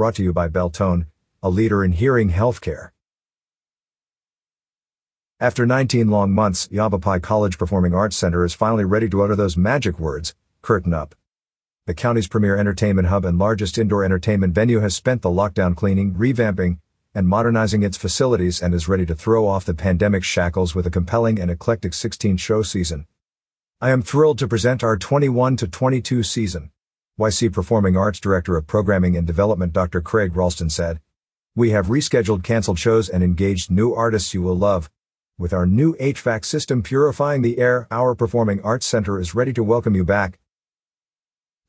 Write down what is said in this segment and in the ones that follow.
Brought to you by Beltone, a leader in hearing healthcare. After 19 long months, Yavapai College Performing Arts Center is finally ready to utter those magic words, curtain up. The county's premier entertainment hub and largest indoor entertainment venue has spent the lockdown cleaning, revamping, and modernizing its facilities and is ready to throw off the pandemic shackles with a compelling and eclectic 16 show season. I am thrilled to present our 21 to 22 season. YC Performing Arts Director of Programming and Development Dr. Craig Ralston said, We have rescheduled canceled shows and engaged new artists you will love. With our new HVAC system purifying the air, our Performing Arts Center is ready to welcome you back.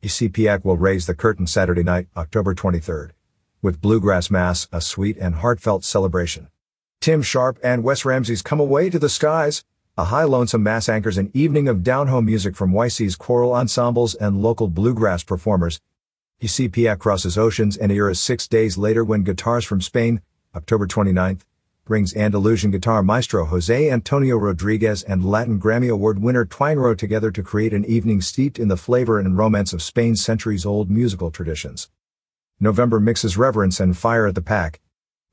YCPAC will raise the curtain Saturday night, October 23rd, with Bluegrass Mass, a sweet and heartfelt celebration. Tim Sharp and Wes Ramsey's Come Away to the Skies, a high lonesome mass anchors an evening of down-home music from YC's choral ensembles and local bluegrass performers. YCPAC crosses oceans and eras six days later when Guitars from Spain, October 29th, brings Andalusian guitar maestro Jose Antonio Rodriguez and Latin Grammy Award winner Twangro together to create an evening steeped in the flavor and romance of Spain's centuries-old musical traditions. November mixes reverence and fire at the PAC.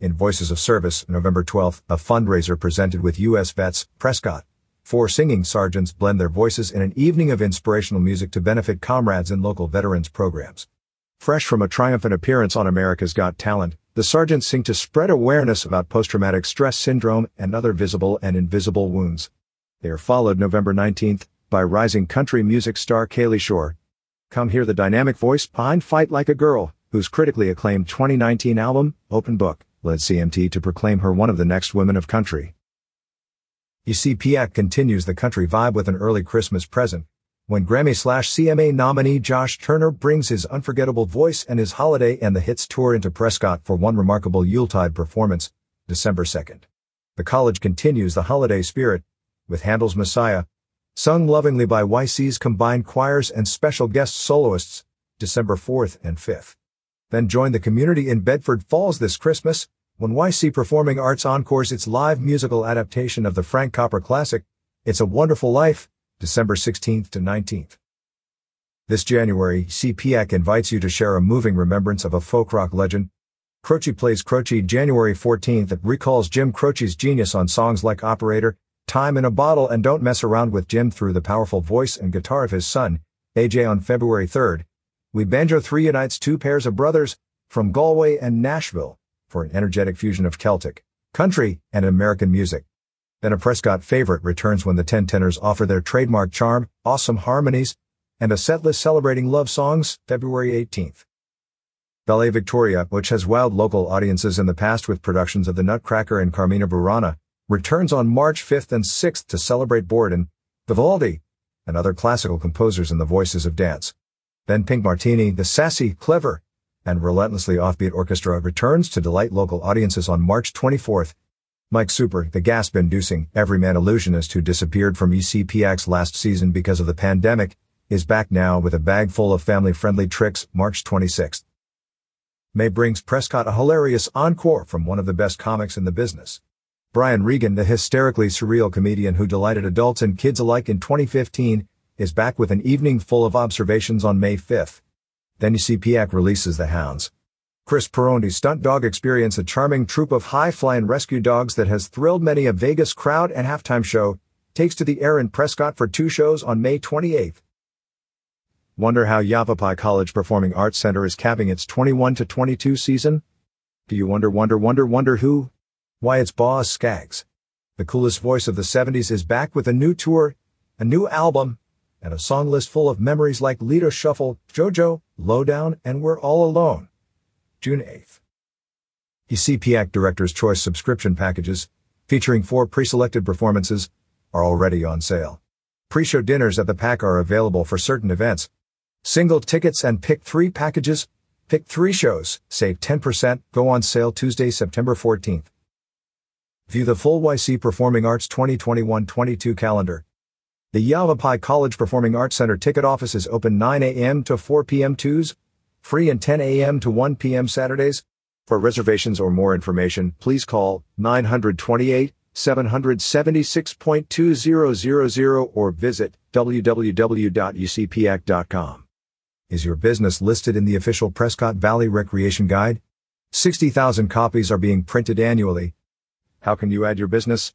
In Voices of Service, November 12th, a fundraiser presented with U.S. vets, Prescott. Four singing sergeants blend their voices in an evening of inspirational music to benefit comrades in local veterans programs. Fresh from a triumphant appearance on America's Got Talent, the sergeants sing to spread awareness about post-traumatic stress syndrome and other visible and invisible wounds. They are followed November 19th by rising country music star Kalie Shorr. Come hear the dynamic voice behind Fight Like a Girl, whose critically acclaimed 2019 album, Open Book, led CMT to proclaim her one of the next women of country. YCPAC continues the country vibe with an early Christmas present, when Grammy slash CMA nominee Josh Turner brings his unforgettable voice and his holiday and the hits tour into Prescott for one remarkable Yuletide performance, December 2nd. The college continues the holiday spirit, with Handel's Messiah, sung lovingly by YC's combined choirs and special guest soloists, December 4th and 5th. Then join the community in Bedford Falls this Christmas, when YC Performing Arts encores its live musical adaptation of the Frank Capra classic, It's a Wonderful Life, December 16th to 19th. This January, CPAC invites you to share a moving remembrance of a folk rock legend. Croce plays Croce January 14th that recalls Jim Croce's genius on songs like Operator, Time in a Bottle and Don't Mess Around with Jim through the powerful voice and guitar of his son, AJ on February 3rd. We Banjo 3 unites two pairs of brothers from Galway and Nashville for an energetic fusion of Celtic, country, and American music. Then a Prescott favorite returns when the Ten Tenors offer their trademark charm, awesome harmonies, and a setlist celebrating love songs, February 18th. Ballet Victoria, which has wowed local audiences in the past with productions of The Nutcracker and Carmina Burana, returns on March 5th and 6th to celebrate Bourdon, Vivaldi, and other classical composers in the voices of dance. Then Pink Martini, the sassy, clever, and relentlessly offbeat orchestra returns to delight local audiences on March 24th Mike Super, the gasp-inducing, everyman illusionist who disappeared from YCPAC's last season because of the pandemic, is back now with a bag full of family-friendly tricks, March 26th. May brings Prescott a hilarious encore from one of the best comics in the business. Brian Regan, the hysterically surreal comedian who delighted adults and kids alike in 2015, is back with an evening full of observations on May 5th. Then YCPAC releases The Hounds, Chris Perondi's stunt dog experience a charming troupe of high-flying rescue dogs that has thrilled many a Vegas crowd and halftime show, takes to the air in Prescott for two shows on May 28. Wonder how Yavapai College Performing Arts Center is capping its 21 to 22 season? Do you wonder, wonder, wonder, wonder who? Why, it's Boz Scaggs. The coolest voice of the 70s is back with a new tour, a new album, and a song list full of memories like Lido Shuffle, JoJo, Lowdown, and We're All Alone. June 8th. YCPAC Director's Choice subscription packages, featuring four pre-selected performances, are already on sale. Pre-show dinners at the PAC are available for certain events. Single tickets and pick three packages, pick three shows, save 10%, go on sale Tuesday, September 14th. View the full YC Performing Arts 2021-22 calendar. The Yavapai College Performing Arts Center ticket office is open 9 a.m. to 4 p.m. Tuesdays, free and 10 a.m. to 1 p.m. Saturdays. For reservations or more information, please call 928 776.2000 or visit www.ycpac.com. Is your business listed in the official Prescott Valley Recreation Guide? 60,000 copies are being printed annually. How can you add your business?